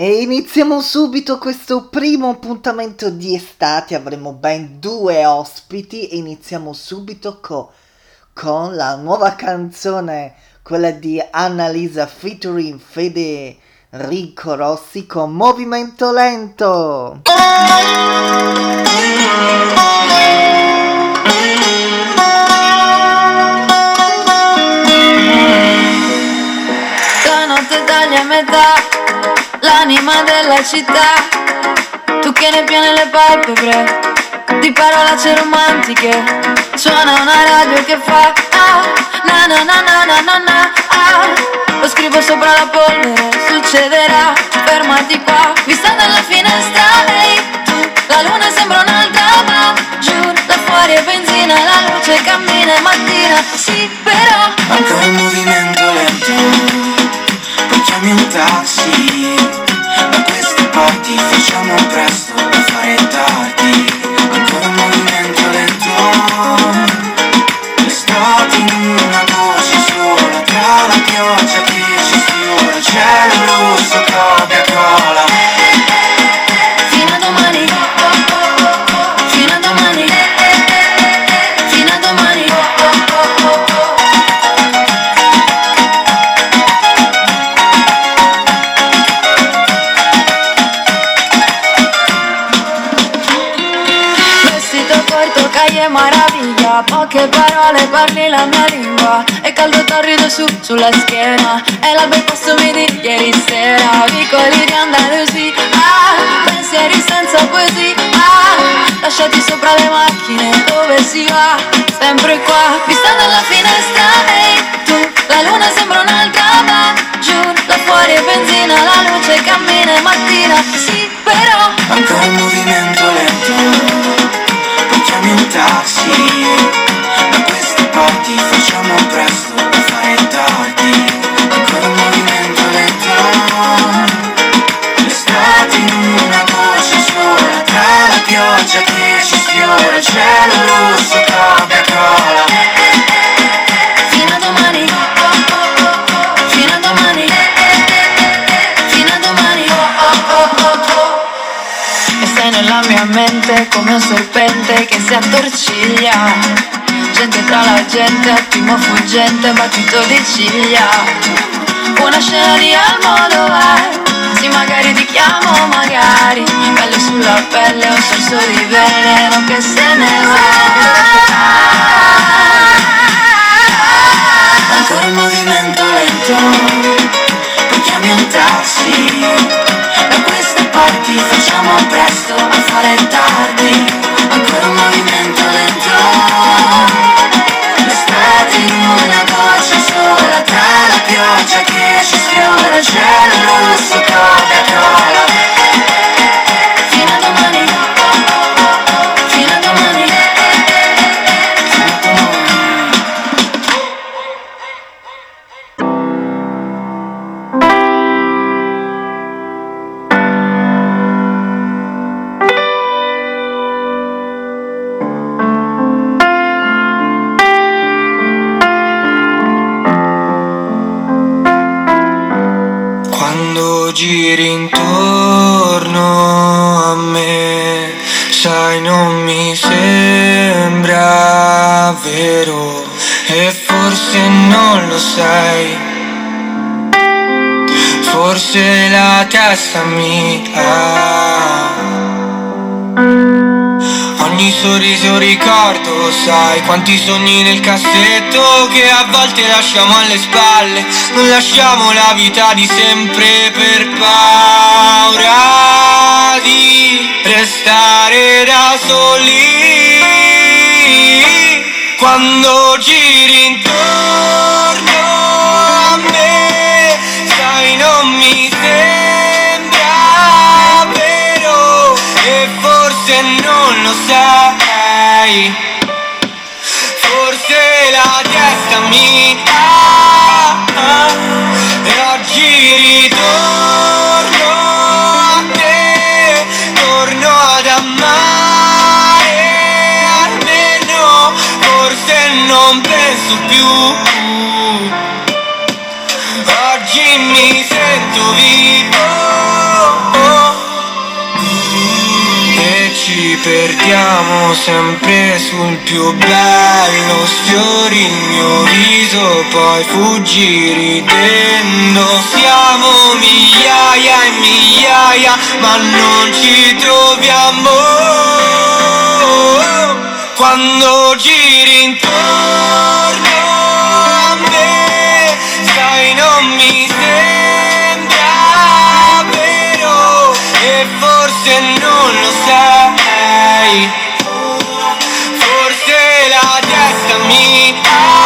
E iniziamo subito questo primo appuntamento di estate, avremo ben due ospiti e iniziamo subito co- con la nuova canzone, quella di Annalisa featuring Federico Rossi con Movimento Lento. L'anima della città. Tu che ne piene le palpebre di parolacce romantiche. Suona una radio che fa ah, na na na na na na ah. Lo scrivo sopra la polvere, succederà, fermati qua, vista dalla finestra, ehi tu, la luna sembra un'altra ma giù, da fuori è benzina, la luce cammina è mattina, sì però, ancora un movimento lento chiami un taxi queste parti facciamo presto poche parole parli la mia lingua. E caldo torrido su, sulla schiena. E l'alba il passo mi di ieri sera. Vicoli di Andalusi, ah Pensieri senza poesia, ah Lasciati sopra le macchine, dove si va? Sempre qua, vista dalla finestra, ehi tu La luna sembra un'altra, ma giù Là fuori è benzina, la luce cammina e mattina. Sì, però Ancora un movimento lento chiami un taxi parti facciamo presto per fare tardi. Ancora un movimento lento. L'estate in una voce sola Tra la pioggia che ci sfiora Cielo rosso, mente come un serpente che si attorciglia gente tra la gente, attimo fuggente, battito di ciglia. Una scena di Almodovar, sì magari ti chiamo, magari. Pelle sulla pelle, un sorso di veleno che se ne va. Ancora un movimento lento, poi chiami un taxi. Facciamo presto a fare tardi. Quanti sogni nel cassetto che a volte lasciamo alle spalle. Non lasciamo la vita di sempre per paura di restare da soli. Quando giri intorno a me, sai non mi sembra vero e forse non lo sai. Mi ha E oggi ritorno a te Torno ad amare Almeno forse non penso più. Oggi mi sento vivo perdiamo sempre sul più bello Sfiori il mio viso, poi fuggi ridendo. Siamo migliaia e migliaia, ma non ci troviamo. Quando giri intorno a me, sai non mi sembra forse non lo sai. Forse la testa mi ha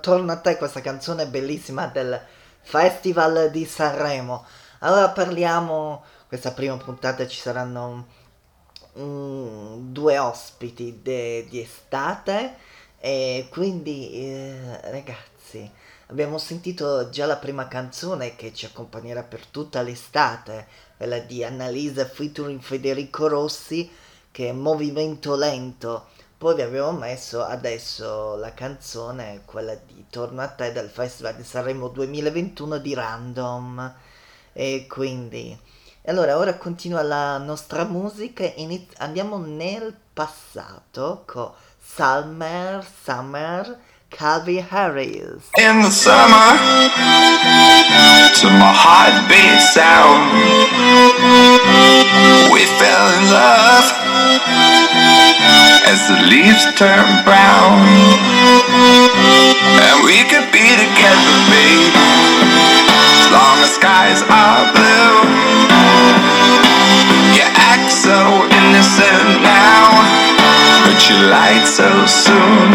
Torna a te, questa canzone bellissima del Festival di Sanremo. Allora parliamo, questa prima puntata ci saranno mm, due ospiti de- di estate e quindi eh, ragazzi abbiamo sentito già la prima canzone che ci accompagnerà per tutta l'estate, quella di Annalisa featuring Federico Rossi che è Movimento Lento. Poi vi abbiamo messo adesso la canzone, quella di Torno a te del Festival di Sanremo 2021 di Random. E quindi, allora ora continua la nostra musica, iniz- andiamo nel passato con Summer, Summer, Calvin Harris. in the summer to my heartbeat sound. We fell in love as the leaves turn brown, and we could be together, babe, as long as skies are blue. You act so innocent now, but you lied so soon.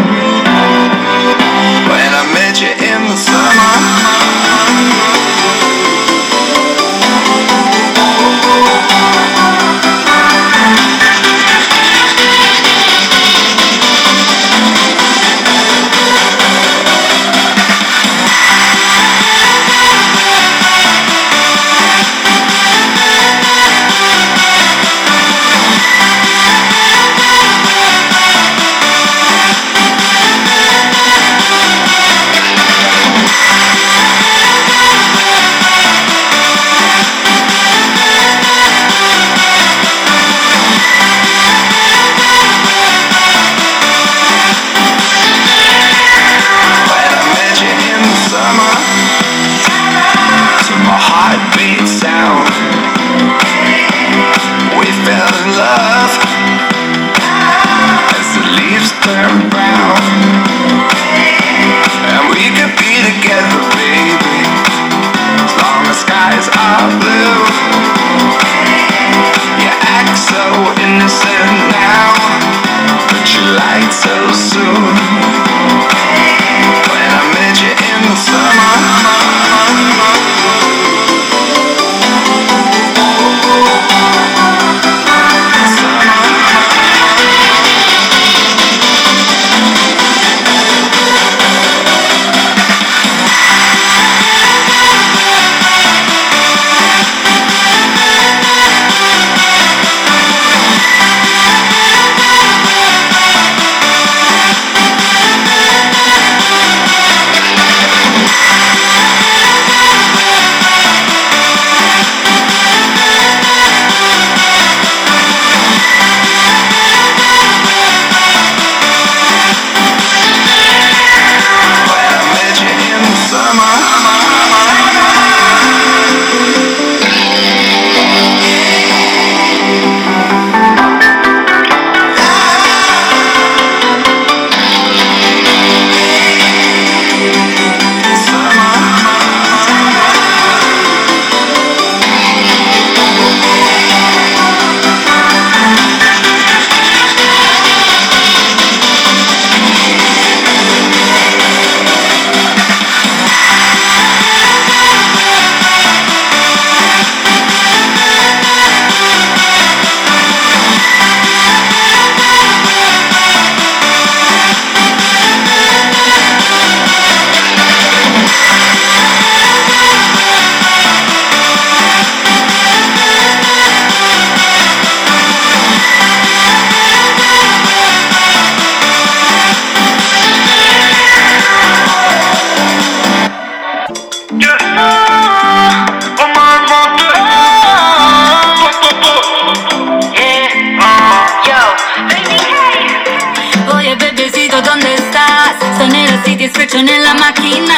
Sfreccio nella macchina.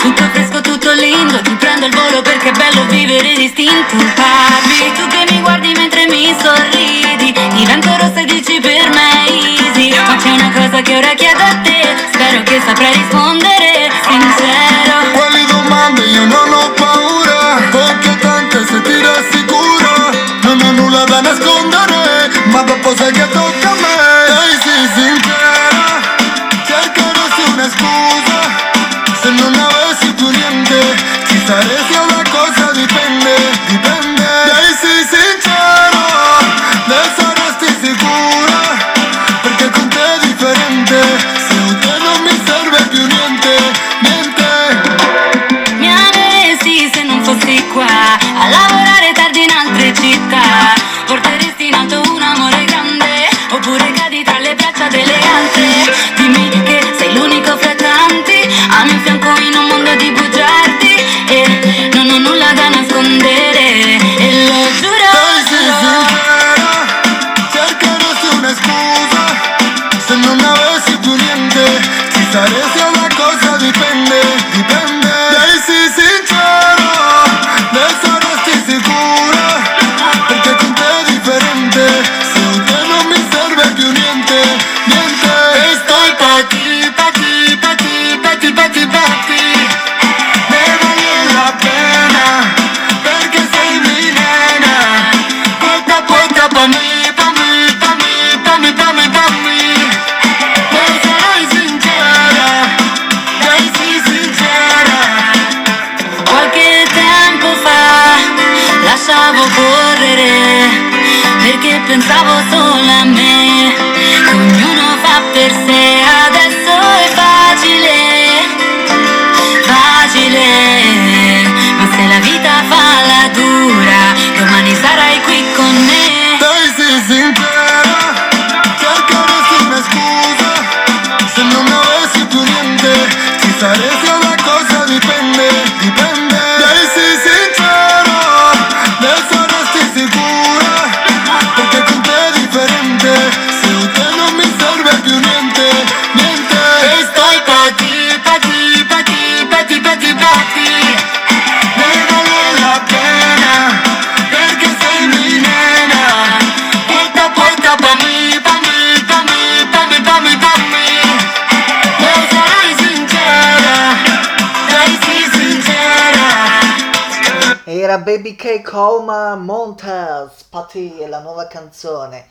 Tutto fresco, tutto lindo. Ti prendo il volo perché è bello vivere distinto. Parli, tu che mi guardi mentre mi sorridi. Divento rossa e dici per me easy. Ma c'è una cosa che ora chiedo a te. Spero che saprai rispondere sincero. Quali domande? Io non ho paura. Perché tante se ti rassicura Non ho nulla da nascondere. Ma dopo sai che tocca a me. Dai sii sincera cause Era Baby K Coma Montes, Patti è la nuova canzone.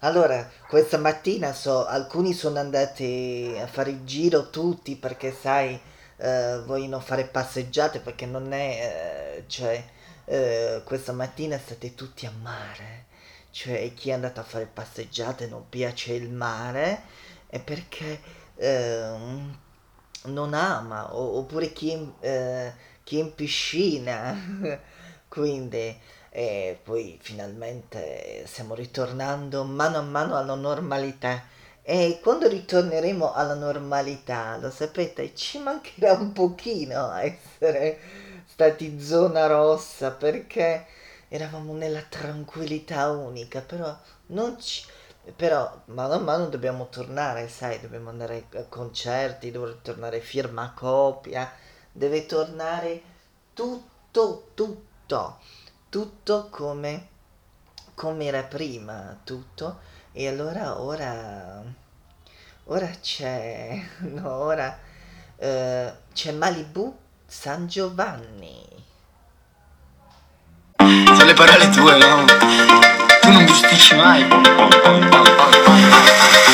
Allora, questa mattina so, alcuni sono andati a fare il giro tutti perché sai, eh, vogliono fare passeggiate perché non è, eh, cioè, eh, questa mattina state tutti a mare. Cioè, chi è andato a fare passeggiate non piace il mare è perché ehm, non ama, oppure chi, eh, chi in piscina. Quindi, e poi finalmente stiamo ritornando mano a mano alla normalità. E quando ritorneremo alla normalità, lo sapete, ci mancherà un pochino essere stati zona rossa perché eravamo nella tranquillità unica, però non ci... Però mano a mano dobbiamo tornare, sai, dobbiamo andare a concerti, deve tornare firma copia, deve tornare tutto, tutto, tutto come, come era prima, tutto. E allora ora, ora c'è, no, ora eh, c'è Malibu San Giovanni. Sono le parole tue, no? Tu non bisticci mai.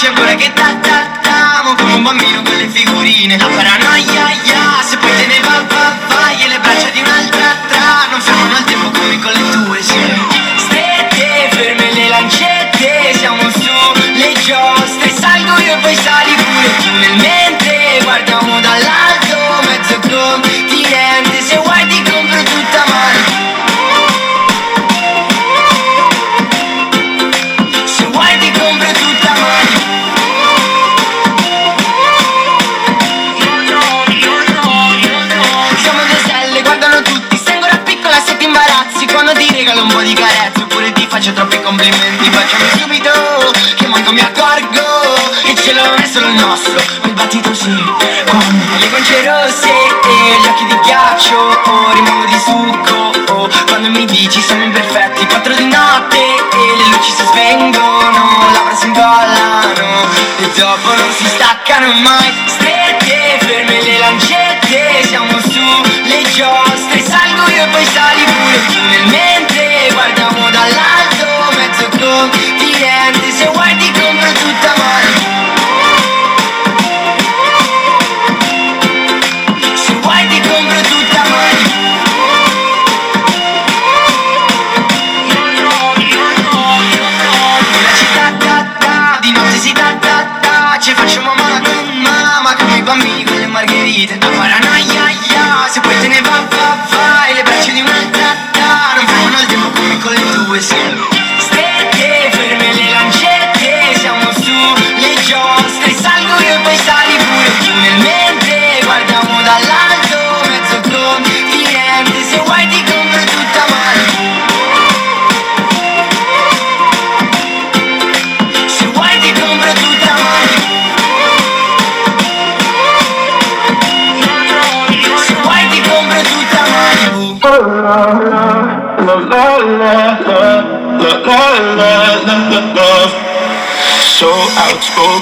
C'è pure che ta ta ta. Mo come un bambino con le figurine. La paranoia ya. Se poi te ne va va va E le braccia di un'altra tra. Non fermano il tempo come con le tue Siamo strette Ferme le lancette. Siamo su le giostre. Salgo io e poi sali pure tu. Nel mentre guardiamo dall'alto un po' di carezze Oppure ti faccio troppi complimenti. Baciami subito Che manco mi accorgo Che ce l'ho è solo il nostro Quel battito sì. Quando le guance rosse E gli occhi di ghiaccio oh, Rimango di succo. Oh, Quando mi dici siamo imperfetti Quattro di notte E le luci si spengono Labbra si incollano E dopo non si staccano mai. Strette, ferme le lancette Siamo su le giostre. Salgo io e poi sali pure tu nel mentre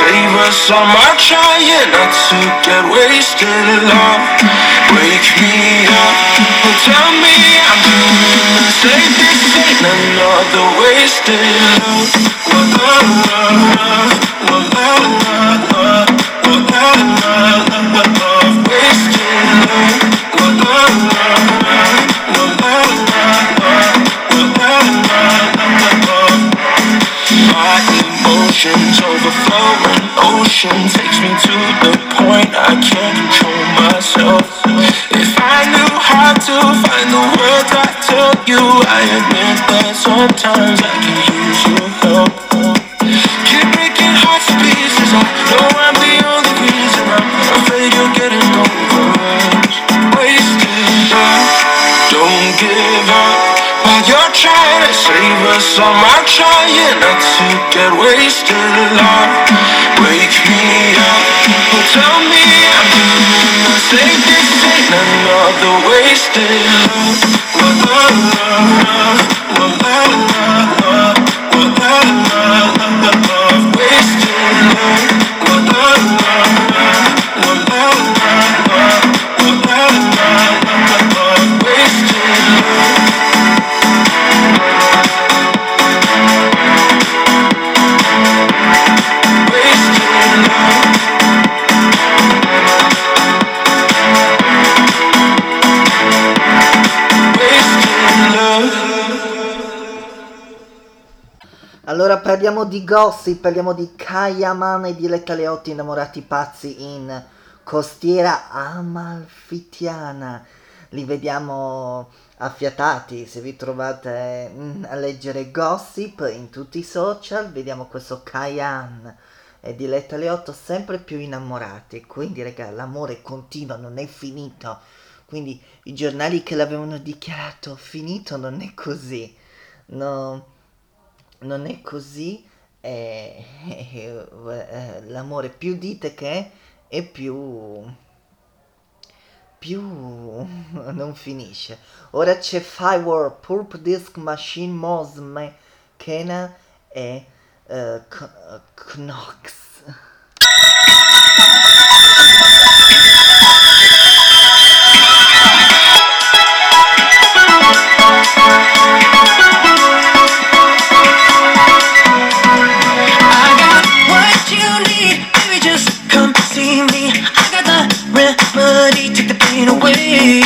Save us all my trying not to get wasted love. Wake me up, oh, tell me I'm doing the same This ain't another wasted love. La la la la, la la la la, love wasted love love overflow takes me to the point I can't control myself. If I knew how to find the words I tell you, I admit that sometimes I can save us, I'm not trying not to get wasted love. Wake me up, and tell me I'm doing the same. This ain't another wasted love. La la la Allora parliamo di gossip, parliamo di Kayaman e Diletta Leotti innamorati pazzi in costiera amalfitiana. Li vediamo affiatati, se vi trovate mm, a leggere gossip in tutti i social, vediamo questo Kayan e Diletta Leotto sempre più innamorati. Quindi raga, l'amore continua, non è finito. Quindi i giornali che l'avevano dichiarato finito non è così. No, non è così. eh, eh, l'amore più dite che è, più più non finisce. Ora c'è Firewall, Purp Disc Machine Mosme, Kena e K- Knox. fade away.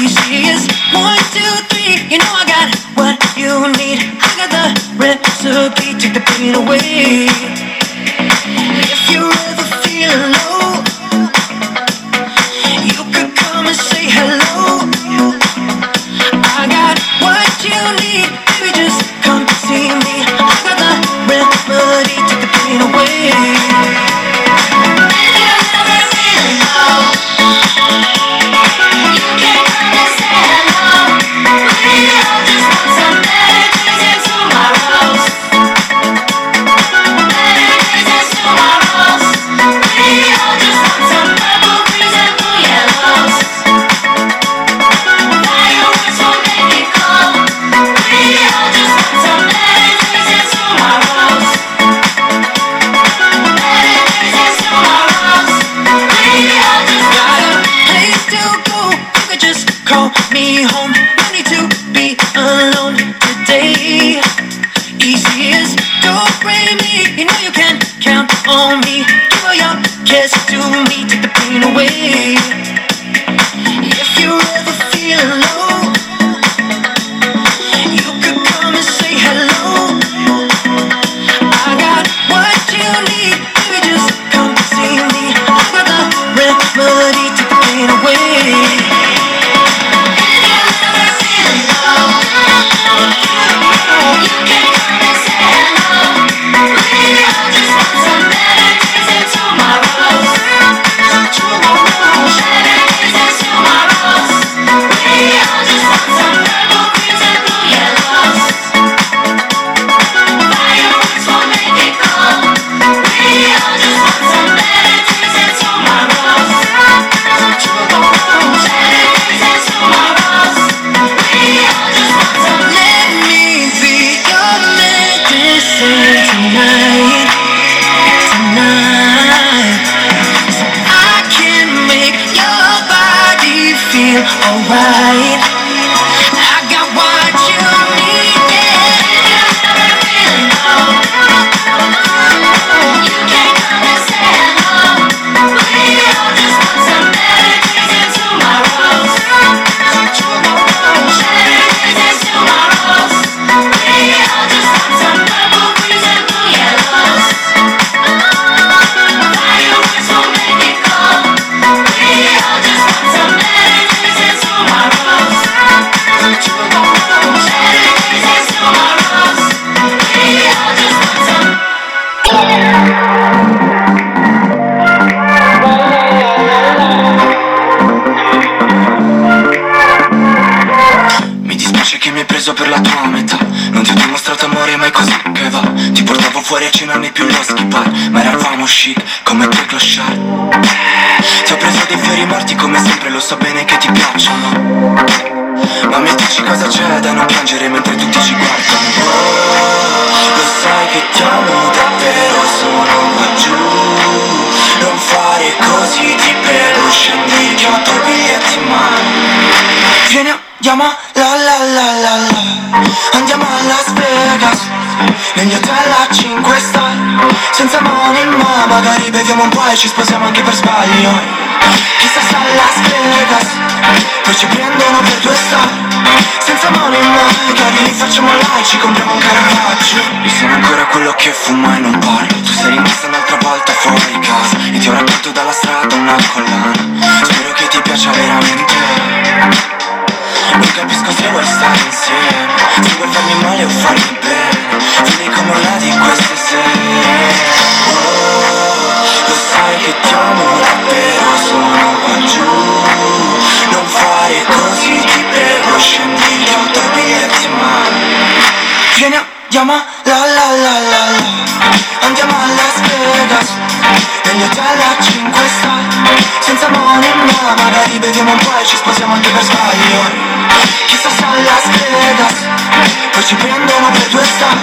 Easy as one, two, three. You know I got what you need. I got the recipe. Take the pain away. If you're la la la la. Andiamo a Las Vegas Negli hotel a 5 star. Senza money ma magari beviamo un po' e ci sposiamo anche per sbaglio. Chissà se a Las Vegas. Poi ci prendono per due star. Senza money ma magari facciamo like Ci compriamo un caravaggio Io sono ancora quello che fuma e non parlo Tu sei rimasta un'altra volta fuori casa. E ti ho raccolto dalla strada una collana. Spero che ti piaccia veramente non capisco se vuoi stare insieme. Se vuoi farmi male o farmi bene Vieni come una di queste sere. Oh, lo sai che ti amo davvero Sono qua giù Non fare così, ti prego Scendi che ho due biglietti andiamo la la la la la. Andiamo a Las Vegas Negli hotel a 5 star Senza money ma magari beviamo un po' e ci sposiamo anche per sbaglio. Chissà se a Las Vegas Poi ci prendono per due star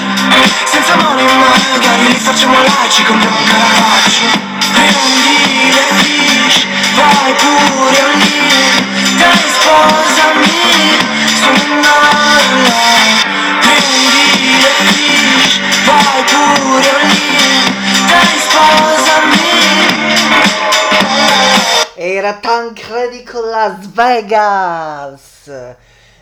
Senza money magari li facciamo là e ci compriamo un caravaggio Prendi le fish, vai pure lì. Dai sposami, Era Tancredi con Las Vegas.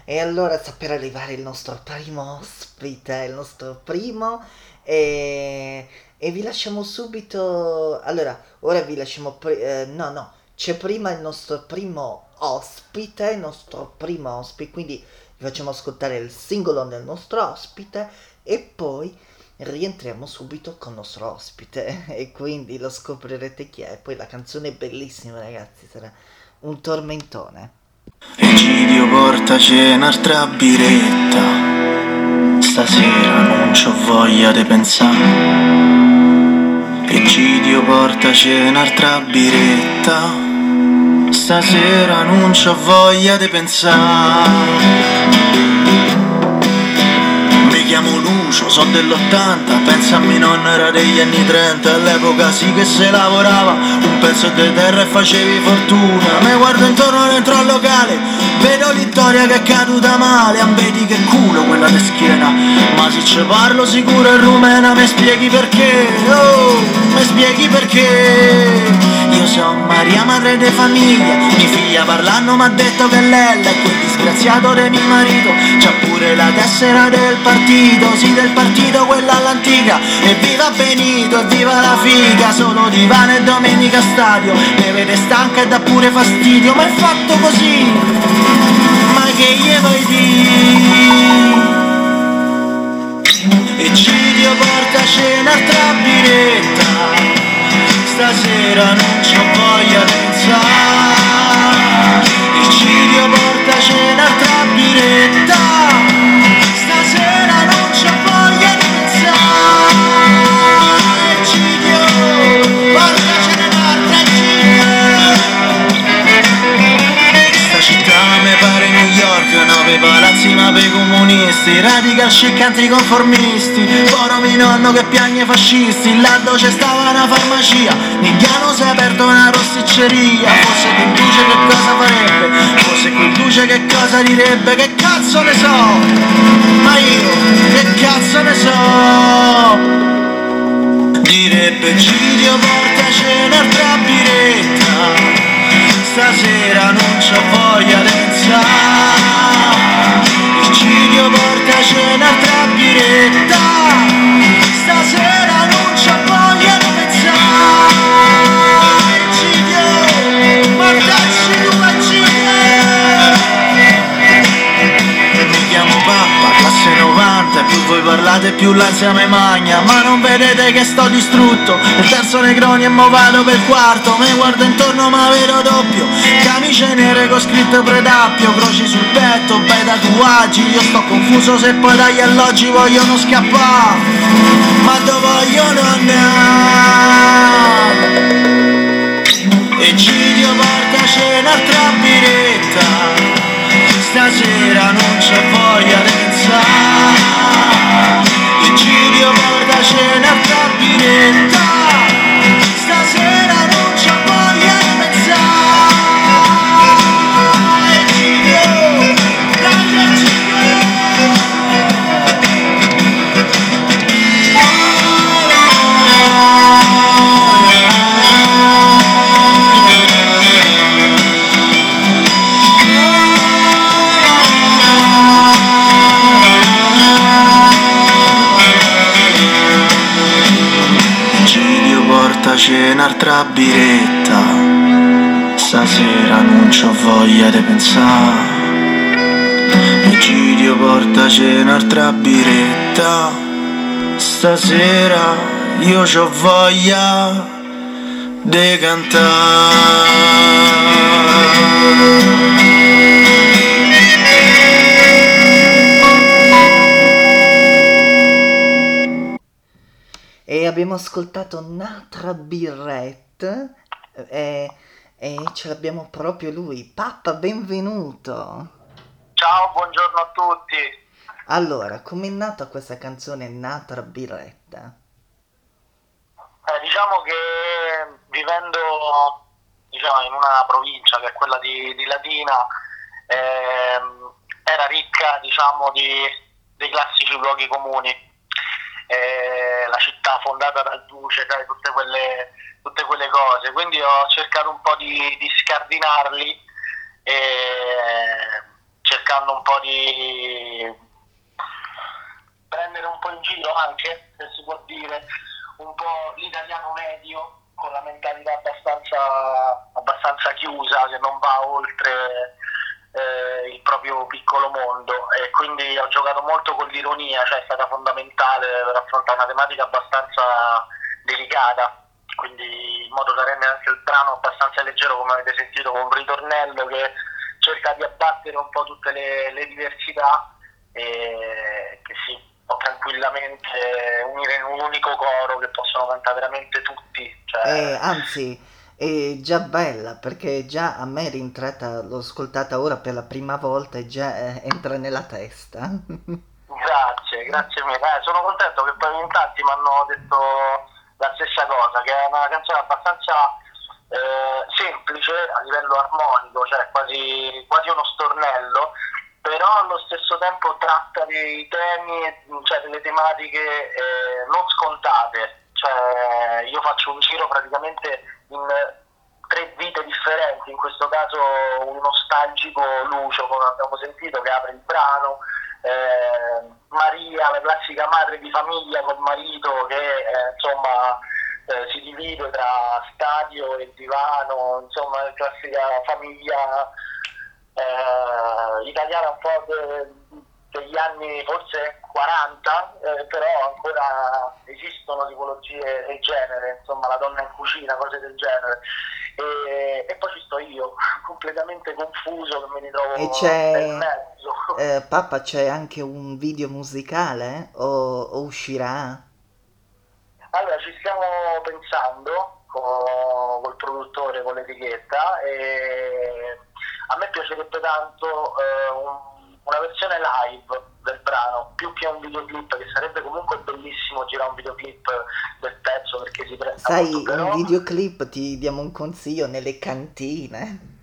E allora sta per arrivare il nostro primo ospite, il nostro primo. E, e vi lasciamo subito. Allora, ora vi lasciamo. pri- eh, no, no, c'è prima il nostro primo ospite, il nostro primo ospite. Quindi vi facciamo ascoltare il singolo del nostro ospite e poi rientriamo subito con il nostro ospite e quindi lo scoprirete chi è. Poi la canzone è bellissima, ragazzi, sarà un tormentone. Egidio portaci un'altra biretta Stasera non c'ho voglia di pensare Egidio portaci un'altra biretta Stasera non c'ho voglia di pensare chiamo Lucio, so dell'80 Pensa a mia nonna era degli anni 30 All'epoca sì che se lavorava Un pezzo di terra e facevi fortuna. Mi guardo intorno dentro al locale Vedo Vittoria che è caduta male. Am vedi che culo quella di schiena. Ma se ci parlo sicuro è rumena Mi spieghi perché? Oh, mi spieghi perché? Io sono Maria madre de famiglia. Mi figlia parlando m'ha detto che Lella è quel disgraziato di mio marito. C'ha pure la tessera del partito Sì del partito quella all'antica. E viva Benito e viva la figa. Solo divano e domenica stadio. Ne vede stanca e dà pure fastidio. Ma è fatto così. Ma che gli vuoi dire? Eccidio porta cena tra biretta. Stasera non c'ho voglia di pensare Palazzi ma per comunisti, radical chic anticonformisti, poro mio nonno che piagne fascisti, là dove stava una farmacia, Nigliano si è aperto una rosticceria, forse quel duce che cosa farebbe, forse quel duce che cosa direbbe, che cazzo ne so, ma io che cazzo ne so. Direbbe Gidio portaci un'altra biretta. Stasera non c'ho voglia di pensare Gidio portaci un'altra biretta Stasera 90 E più voi parlate più l'ansia me magna. Ma non vedete che sto distrutto? Il terzo Negroni e mo vado per quarto. Me guardo intorno ma vedo doppio. Camicie nere con scritto predappio. Croci sul petto, bei tatuaggi. Io sto confuso se poi dagli alloggi vogliono scappare. Ma dove vogliono andare? Egidio portaci un'altra biretta Stasera io c'ho voglia di cantare E abbiamo ascoltato Natra Birrette e, e ce l'abbiamo proprio lui. Pappa, benvenuto. Ciao, buongiorno a tutti. Allora, com'è nata questa canzone Natra Birretta? Eh, diciamo che vivendo diciamo, in una provincia che è quella di, di Latina ehm, era ricca diciamo, di, dei classici luoghi comuni. Eh, la città fondata dal duce, sai, tutte quelle, tutte quelle cose. Quindi ho cercato un po' di, di scardinarli e cercando un po' di prendere un po' in giro anche, se si può dire, un po' l'italiano medio con la mentalità abbastanza, abbastanza chiusa che non va oltre eh, il proprio piccolo mondo. E quindi ho giocato molto con l'ironia, cioè è stata fondamentale per affrontare una tematica abbastanza delicata, quindi in modo da rendere anche il brano abbastanza leggero come avete sentito con un ritornello che cerca di abbattere un po' tutte le, le diversità e che si può tranquillamente unire in un unico coro che possono cantare veramente tutti. Cioè, Eh, anzi, è già bella perché già a me è rientrata, l'ho ascoltata ora per la prima volta e già eh, entra nella testa. Grazie, grazie mille. Eh, sono contento che poi in tanti mi hanno detto la stessa cosa, che è una canzone abbastanza eh, semplice a livello armonico, cioè quasi, quasi uno stornello, però allo stesso tempo tratta dei temi, cioè delle tematiche eh, non scontate. Cioè, io faccio un giro praticamente in tre vite in questo caso un nostalgico Lucio, come abbiamo sentito, che apre il brano, eh, Maria, la classica madre di famiglia col marito che eh, insomma eh, si divide tra stadio e divano, insomma la classica famiglia eh, italiana un po' de, degli anni forse 40, eh, però ancora esistono tipologie del genere, insomma la donna in cucina, cose del genere. E, e poi ci sto io, completamente confuso, che mi ritrovo E c'è- nel mezzo. Eh, papà, c'è anche un video musicale o, o uscirà? Allora, ci stiamo pensando co- col produttore, con l'etichetta e a me piacerebbe tanto eh, un- una versione live del brano, più che un videoclip, che sarebbe comunque bellissimo girare un videoclip del pezzo perché si presta Sai, molto, però... in videoclip ti diamo un consiglio nelle cantine.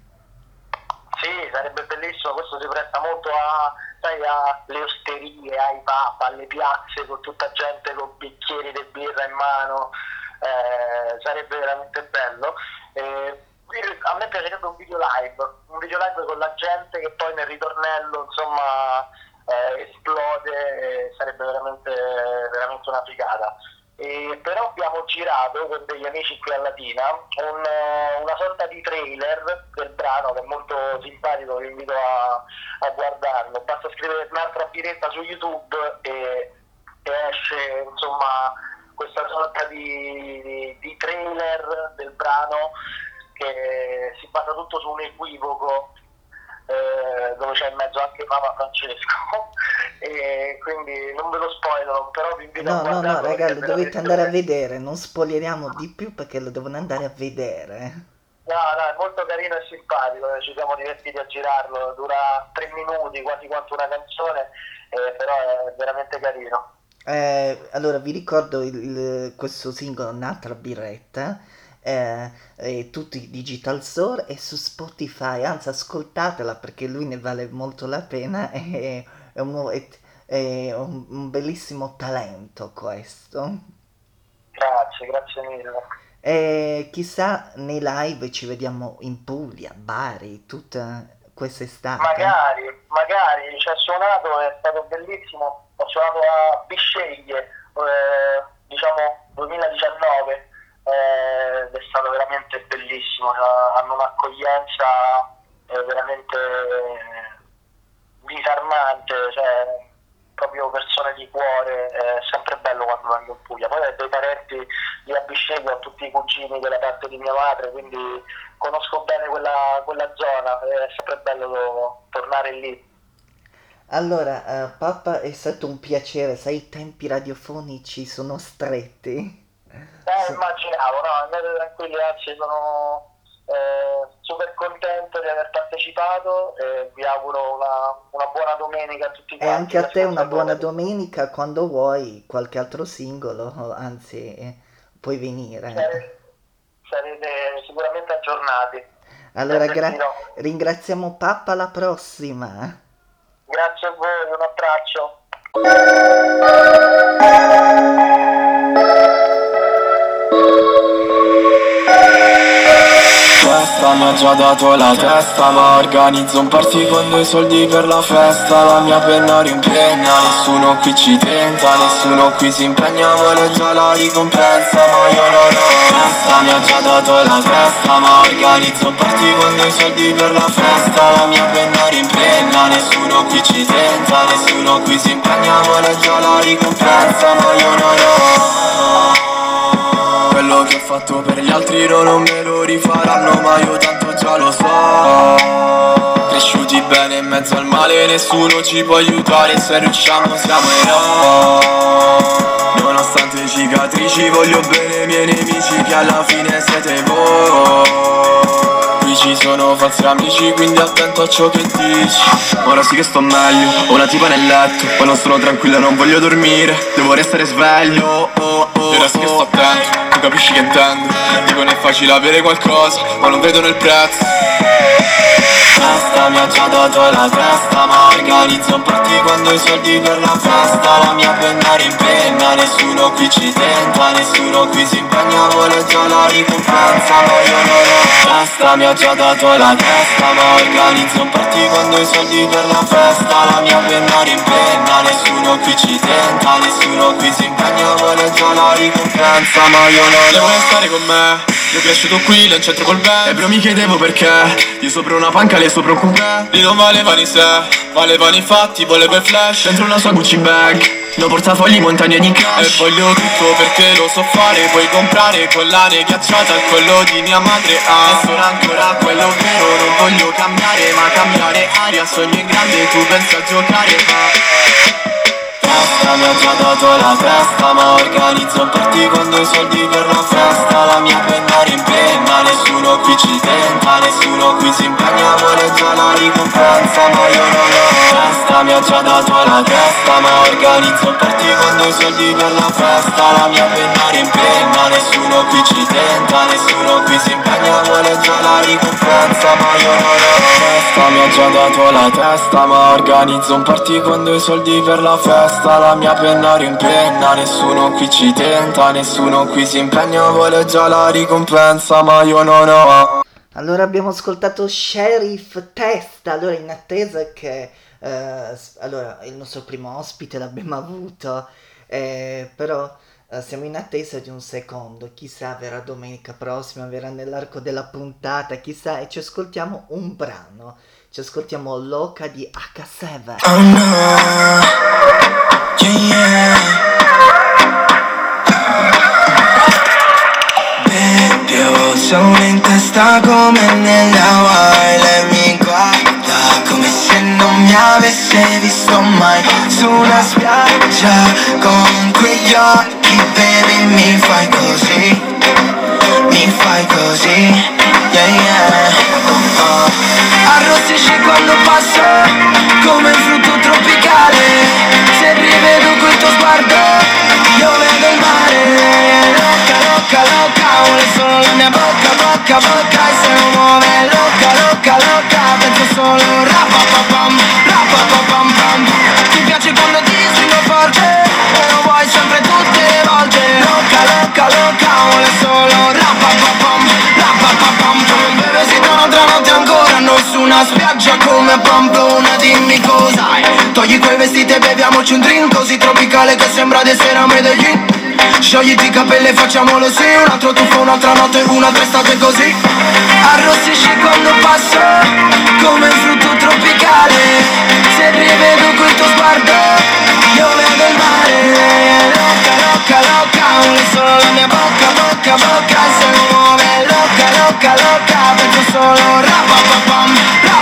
Sì, sarebbe bellissimo, questo si presta molto a, sai, alle osterie, ai pub, alle piazze con tutta gente con bicchieri di birra in mano, eh, sarebbe veramente bello. Eh, a me piacerebbe un video live, un video live con la gente che poi nel ritornello insomma eh, esplode, sarebbe veramente, veramente una figata. E però abbiamo girato con degli amici qui a Latina un, eh, una sorta di trailer del brano che è molto simpatico, vi invito a, a guardarlo. Basta scrivere un'altra biretta su YouTube e, e esce insomma questa sorta di, di- di trailer del brano che si basa tutto su un equivoco eh, dove c'è in mezzo anche Papa Francesco e quindi non ve lo spoilerò però vi invito a No, no, no, raga, lo dovete andare a vedere, non spoileriamo di più perché lo devono andare a vedere. No, no, è molto carino e simpatico, eh, ci siamo divertiti a girarlo, dura tre minuti, quasi quanto una canzone, eh, però è veramente carino. Eh, allora, vi ricordo il- questo singolo Un'altra birretta, eh, è tutti Digital Store e su Spotify, anzi ascoltatela perché lui ne vale molto la pena, è, è un, è- è un- un bellissimo talento questo. Grazie, grazie mille. E chissà nei live ci vediamo in Puglia, Bari, tutta quest'estate. Magari, magari, ci ha suonato, è stato bellissimo, ho suonato a Bisceglie, eh, diciamo 2019, eh, ed è stato veramente bellissimo, cioè, hanno un'accoglienza eh, veramente disarmante, cioè proprio persone di cuore, è sempre bello quando vengo in Puglia. Poi dei parenti di a Bisceglie, ho tutti i cugini della parte di mia madre, quindi conosco bene quella, quella zona, è sempre bello tornare lì. Allora, eh, papà, è stato un piacere, sai, i tempi radiofonici sono stretti. Eh, immaginavo, no, andate tranquilli, anzi sono eh, super contento di aver partecipato e vi auguro una, una buona domenica a tutti E quanti. anche a te una buona domenica quando vuoi qualche altro singolo, anzi, eh, puoi venire. Sare- Sarete sicuramente aggiornati. Allora, gra- ringraziamo papà alla prossima. Grazie a voi, un abbraccio. Mi ha già dato la testa Ma organizzo un party con due soldi per la festa. La mia penna rimpegna Nessuno qui ci tenta Nessuno qui si impegna Vuole già la ricompensa Ma io non ho Questa mi ha già dato la testa Ma organizzo un party con due soldi per la festa. La mia penna rimpegna Nessuno qui ci tenta Nessuno qui si impegna Vuole già la ricompensa Ma io non ho quello che ho fatto per gli altri loro non me lo rifaranno ma io tanto già lo so. Cresciuti bene in mezzo al male nessuno ci può aiutare se riusciamo siamo eroi. Nonostante cicatrici voglio bene ai miei nemici che alla fine siete voi. Qui ci sono falsi amici quindi attento a ciò che dici. Ora sì che sto meglio, ho una tipa nel letto Poi non sono tranquilla, non voglio dormire Devo restare sveglio. Oh, oh, Ora sì che sto attento, tu capisci che intendo? Dico non è facile avere qualcosa, ma non vedo nel prezzo. Questa mi ha già dato la testa Ma organizzo un party quando i soldi per la festa. La mia penna rimpegna Nessuno qui ci tenta Nessuno qui si impegna Vuole già la ricompensa Ma io non ho testa Mi ha già dato la testa Ma organizzo un party quando hai soldi per la festa. La mia penna rimpenna Nessuno qui ci tenta Nessuno qui si impegna Vuole già la ricompensa Ma io non Devo stare con me. Io cresciuto qui, là in centro col band E bro mi chiedevo perché. Io sopra una panca, lei sopra un coupé. Lì non valevano i sé, valevano i fatti Volevo il flash. Dentro una sua Gucci bag No portafogli, montagne di cash. E voglio tutto perché lo so fare. Puoi comprare collane ghiacciate al collo di mia madre? Ah, e sono ancora quello vero Non voglio cambiare, ma cambiare aria. Sogno in grande, tu pensi a giocare ma testa Mi ha già dato la testa Ma organizzo un party quando i soldi per la festa. La mia penna rimpenna Nessuno qui ci tenta Nessuno qui si impegna Vuole già la ricompensa Ma io non ho testa Mi ha già dato la testa Ma organizzo un party quando i soldi per la festa. La mia penna rimpenna Nessuno qui ci tenta Nessuno qui si impegna Vuole già la ricompensa Ma io non ho testa Mi ha già dato la testa Ma organizzo un party quando i soldi per la festa basta la mia penna rimpenna Nessuno qui ci tenta, nessuno qui si impegna Vuole già la ricompensa ma io non ho Allora abbiamo ascoltato Sheriff Testa Allora in attesa che eh, Allora il nostro primo ospite l'abbiamo avuto eh, Però eh, siamo in attesa di un secondo Chissà verrà domenica prossima Verrà nell'arco della puntata Chissà e ci ascoltiamo un brano ci ascoltiamo Loca di H7. Oh come nella Lei mi guarda come se non mi avesse visto mai Su una spiaggia con quegli occhi, baby, mi fai così Mi fai così, yeah, yeah uh. Arrossisce quando passa Come un frutto tropicale tuo sguardo Io vedo il mare. Loca, loca, loca Vuole solo la mia bocca, bocca, bocca E se non muove loca, loca, loca Penso solo rapapapam Rapapapam pam. Ti piace quando ti una spiaggia come Pamplona Dimmi cosa Togli quei vestiti e beviamoci un drink Così tropicale che sembra di essere a Medellin. Sciogliti i capelli e facciamolo sì Un altro tuffo, un'altra notte, un'altra estate così. Arrossisci quando passo Come un frutto tropicale. Se rivedo quel tuo sguardo Io vedo il mare Loca, loca, Vuole solo la mia bocca, bocca, bocca Se muove loca, loca, loca Penso solo rapapapam Rapapapam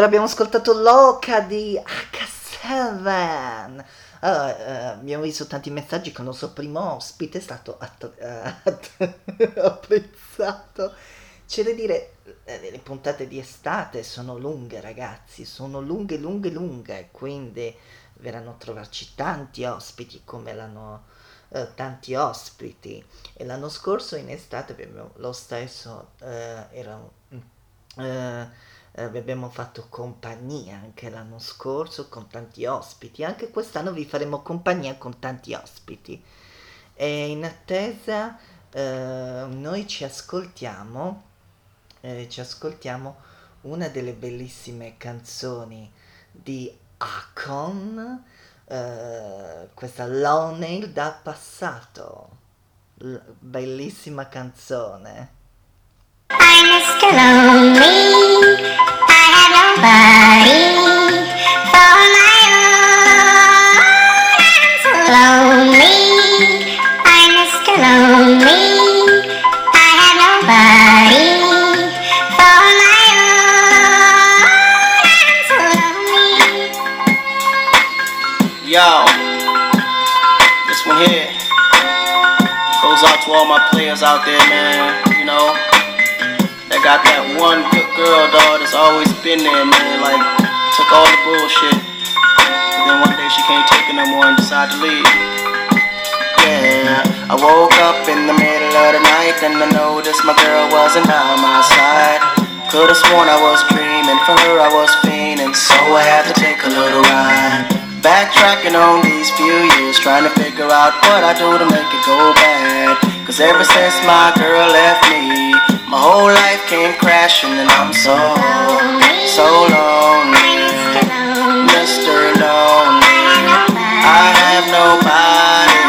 Allora abbiamo ascoltato Loca di H7. Allora, eh, abbiamo visto tanti messaggi che il nostro primo ospite è stato att- eh, apprezzato. C'è da dire, eh, le puntate di estate sono lunghe ragazzi, sono lunghe, lunghe, lunghe, quindi verranno a trovarci tanti ospiti come l'hanno eh, tanti ospiti e l'anno scorso in estate lo stesso eh, era eh, eh, vi abbiamo fatto compagnia anche l'anno scorso con tanti ospiti. Anche quest'anno vi faremo compagnia con tanti ospiti. E in attesa eh, noi ci ascoltiamo eh, ci ascoltiamo una delle bellissime canzoni di Akon eh, questa Lonely da passato. L- bellissima canzone. I'm Mr. me. I have nobody for my own. Lonely. I'm Lonely. I have nobody for my own. Lonely. Yo, this one here goes out to all my players out there, man. Got that one good girl, dog, that's always been there, man. Like, took all the bullshit. But then one day she can't take it no more and decided to leave. Yeah, I woke up in the middle of the night and I noticed my girl wasn't by my side. Could've sworn I was dreaming, for her I was fiending, so I had to take a little ride. Backtracking on these few years, trying to figure out what I do to make it go bad. Cause ever since my girl left me, my whole life came crashing and I'm so, so lonely. Mr. Lonely. I have nobody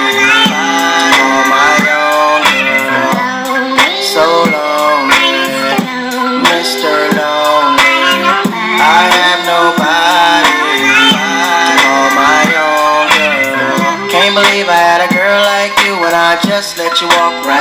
call my own. So lonely, Mr. Lonely. I have nobody call my own. Can't believe I had a girl like you and I just let you walk right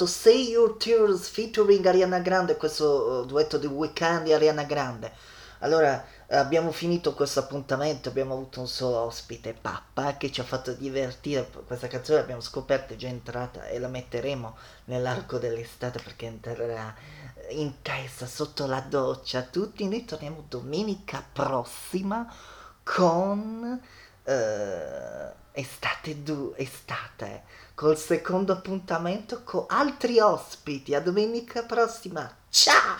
Ascoltato Say Your Tears featuring Ariana Grande, questo uh, duetto di Weekend e Ariana Grande. Allora, abbiamo finito questo appuntamento, abbiamo avuto un solo ospite, Pappa, che ci ha fatto divertire. Questa canzone l'abbiamo scoperta, è già entrata e la metteremo nell'arco dell'estate perché entrerà in testa sotto la doccia. Tutti noi torniamo domenica prossima con eh, estate du estate col secondo appuntamento con altri ospiti. A domenica prossima. Ciao!